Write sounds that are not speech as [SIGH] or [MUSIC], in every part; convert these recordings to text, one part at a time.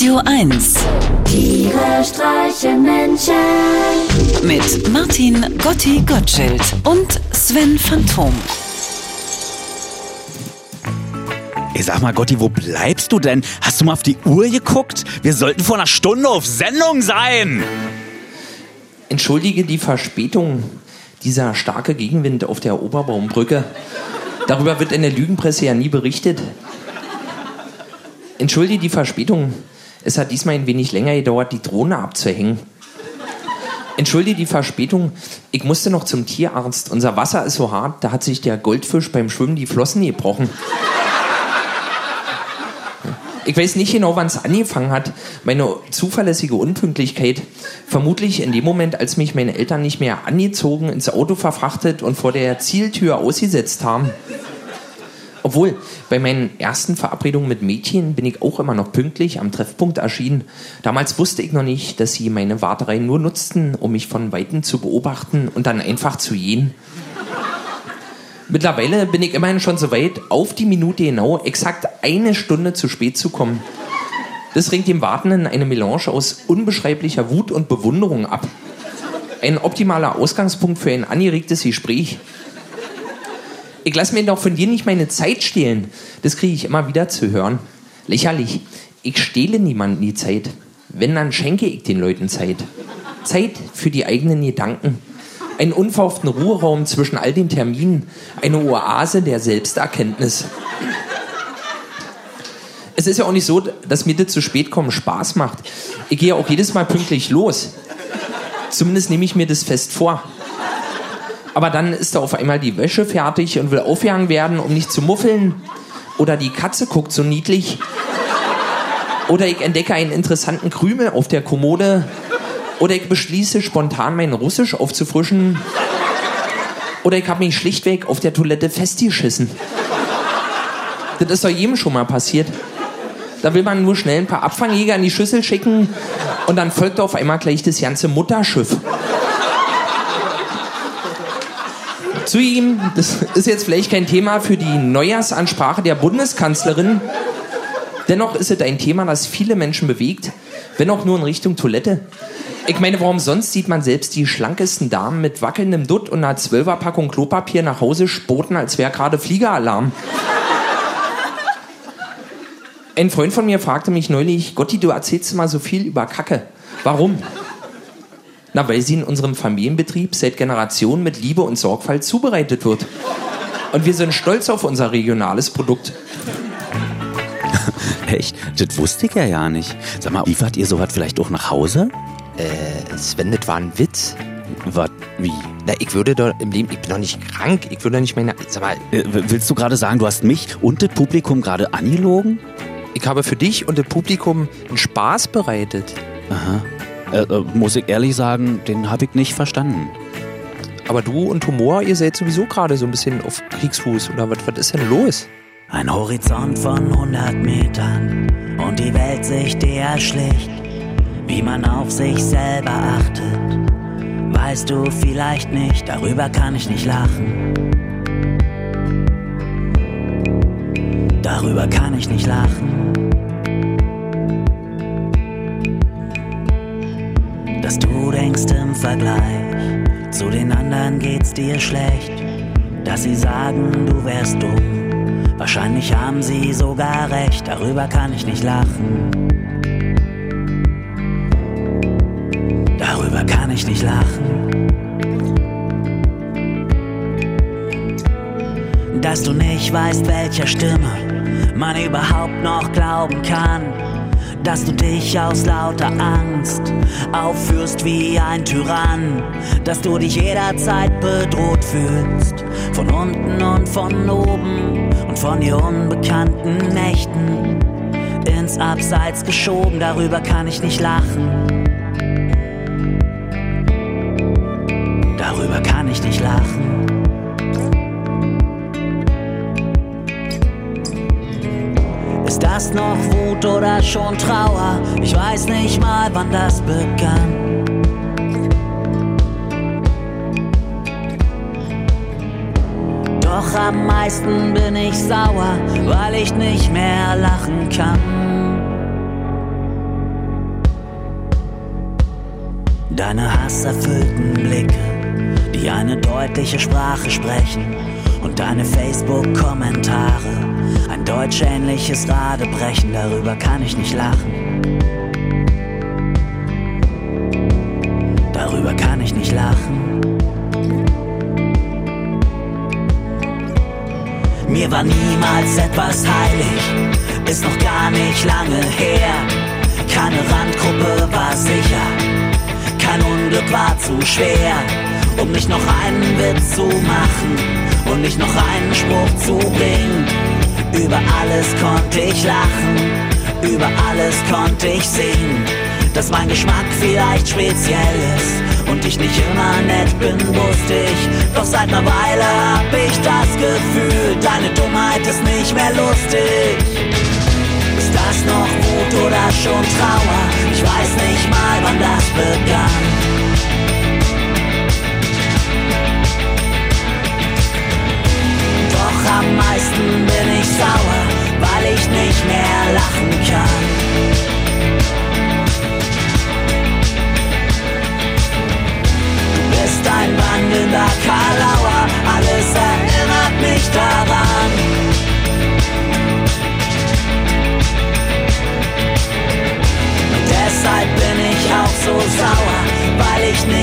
Radio 1. Tiere streichen Menschen. Mit Martin Gotti Gottschild und Sven Phantom. Ich sag mal, Gotti, wo bleibst du denn? Hast du mal auf die Uhr geguckt? Wir sollten vor einer Stunde auf Sendung sein. Entschuldige die Verspätung. Dieser starke Gegenwind auf der Oberbaumbrücke. Darüber wird in der Lügenpresse ja nie berichtet. Entschuldige die Verspätung. Es hat diesmal ein wenig länger gedauert, die Drohne abzuhängen. Entschuldige die Verspätung. Ich musste noch zum Tierarzt. Unser Wasser ist so hart, da hat sich der Goldfisch beim Schwimmen die Flossen gebrochen. Ich weiß nicht genau, wann es angefangen hat. Meine zuverlässige Unpünktlichkeit. Vermutlich in dem Moment, als mich meine Eltern nicht mehr angezogen, ins Auto verfrachtet und vor der Zieltür ausgesetzt haben. Obwohl, bei meinen ersten Verabredungen mit Mädchen bin ich auch immer noch pünktlich am Treffpunkt erschienen. Damals wusste ich noch nicht, dass sie meine Warterei nur nutzten, um mich von Weitem zu beobachten und dann einfach zu gehen. Mittlerweile bin ich immerhin schon so weit, auf die Minute genau, exakt eine Stunde zu spät zu kommen. Das ringt dem Wartenden eine Melange aus unbeschreiblicher Wut und Bewunderung ab. Ein optimaler Ausgangspunkt für ein angeregtes Gespräch. Ich lasse mir doch von dir nicht meine Zeit stehlen. Das kriege ich immer wieder zu hören. Lächerlich. Ich stehle niemandem die Zeit. Wenn, dann schenke ich den Leuten Zeit. Zeit für die eigenen Gedanken. Einen unverhofften Ruheraum zwischen all den Terminen. Eine Oase der Selbsterkenntnis. Es ist ja auch nicht so, dass mir das zu spät kommen Spaß macht. Ich gehe auch jedes Mal pünktlich los. Zumindest nehme ich mir das fest vor aber dann ist da auf einmal die Wäsche fertig und will aufgehangen werden, um nicht zu muffeln. Oder die Katze guckt so niedlich. Oder ich entdecke einen interessanten Krümel auf der Kommode. Oder ich beschließe spontan mein Russisch aufzufrischen. Oder ich habe mich schlichtweg auf der Toilette festgeschissen. Das ist doch jedem schon mal passiert. Da will man nur schnell ein paar Abfangjäger in die Schüssel schicken und dann folgt auf einmal gleich das ganze Mutterschiff. Zu ihm. Das ist jetzt vielleicht kein Thema für die Neujahrsansprache der Bundeskanzlerin. Dennoch ist es ein Thema, das viele Menschen bewegt, wenn auch nur in Richtung Toilette. Ich meine, warum sonst sieht man selbst die schlankesten Damen mit wackelndem Dutt und einer Zwölferpackung Klopapier nach Hause spoten, als wäre gerade Fliegeralarm? Ein Freund von mir fragte mich neulich, Gotti, du erzählst immer so viel über Kacke. Warum? Na, weil sie in unserem Familienbetrieb seit Generationen mit Liebe und Sorgfalt zubereitet wird. Und wir sind stolz auf unser regionales Produkt. [LAUGHS] Echt? Das wusste ich ja ja nicht. Sag mal, liefert ihr sowas vielleicht auch nach Hause? Äh, Sven, das war ein Witz. Was? Wie? Na, ich würde doch im Leben, ich bin doch nicht krank, ich würde doch nicht meine. Sag mal. Äh, willst du gerade sagen, du hast mich und das Publikum gerade angelogen? Ich habe für dich und das Publikum einen Spaß bereitet. Aha. Äh, äh, muss ich ehrlich sagen, den habe ich nicht verstanden. Aber du und Humor, ihr seid sowieso gerade so ein bisschen auf Kriegsfuß. Oder was, was ist denn los? Ein Horizont von 100 Metern und die Welt sich dir erschlicht. Wie man auf sich selber achtet, weißt du vielleicht nicht, darüber kann ich nicht lachen. Darüber kann ich nicht lachen. Dass du denkst im Vergleich zu den anderen geht's dir schlecht, dass sie sagen, du wärst dumm. Wahrscheinlich haben sie sogar recht, darüber kann ich nicht lachen. Darüber kann ich nicht lachen. Dass du nicht weißt, welcher Stimme man überhaupt noch glauben kann dass du dich aus lauter Angst aufführst wie ein Tyrann, dass du dich jederzeit bedroht fühlst, von unten und von oben und von dir unbekannten Nächten ins Abseits geschoben, darüber kann ich nicht lachen. erst noch Wut oder schon Trauer. Ich weiß nicht mal, wann das begann. Doch am meisten bin ich sauer, weil ich nicht mehr lachen kann. Deine hasserfüllten Blicke, die eine deutliche Sprache sprechen, und deine Facebook-Kommentare ein deutschähnliches Radebrechen, darüber kann ich nicht lachen. Darüber kann ich nicht lachen. Mir war niemals etwas heilig, ist noch gar nicht lange her. Keine Randgruppe war sicher, kein Unglück war zu schwer, um nicht noch einen Witz zu machen und nicht noch einen Spruch zu bringen. Über alles konnte ich lachen, über alles konnte ich singen, dass mein Geschmack vielleicht speziell ist und ich nicht immer nett bin, wusste ich. Doch seit einer Weile hab ich das Gefühl, deine Dummheit ist nicht mehr lustig. Ist das noch Wut oder schon Trauer? Ich weiß nicht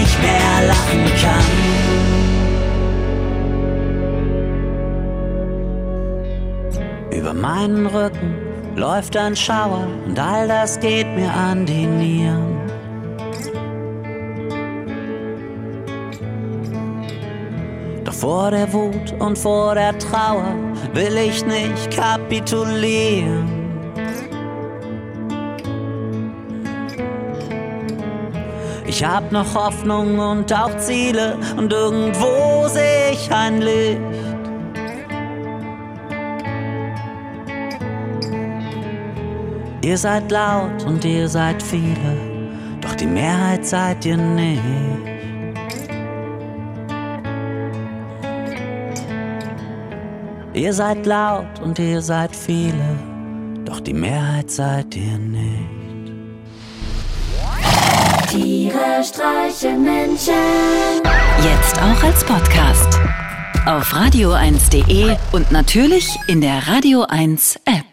nicht mehr lachen kann. Über meinen Rücken läuft ein Schauer und all das geht mir an die Nieren. Doch vor der Wut und vor der Trauer will ich nicht kapitulieren. Ich hab noch Hoffnung und auch Ziele und irgendwo seh ich ein Licht. Ihr seid laut und ihr seid viele, doch die Mehrheit seid ihr nicht. Ihr seid laut und ihr seid viele, doch die Mehrheit seid ihr nicht. Tiere streichen Menschen. Jetzt auch als Podcast. Auf radio1.de und natürlich in der Radio 1 App.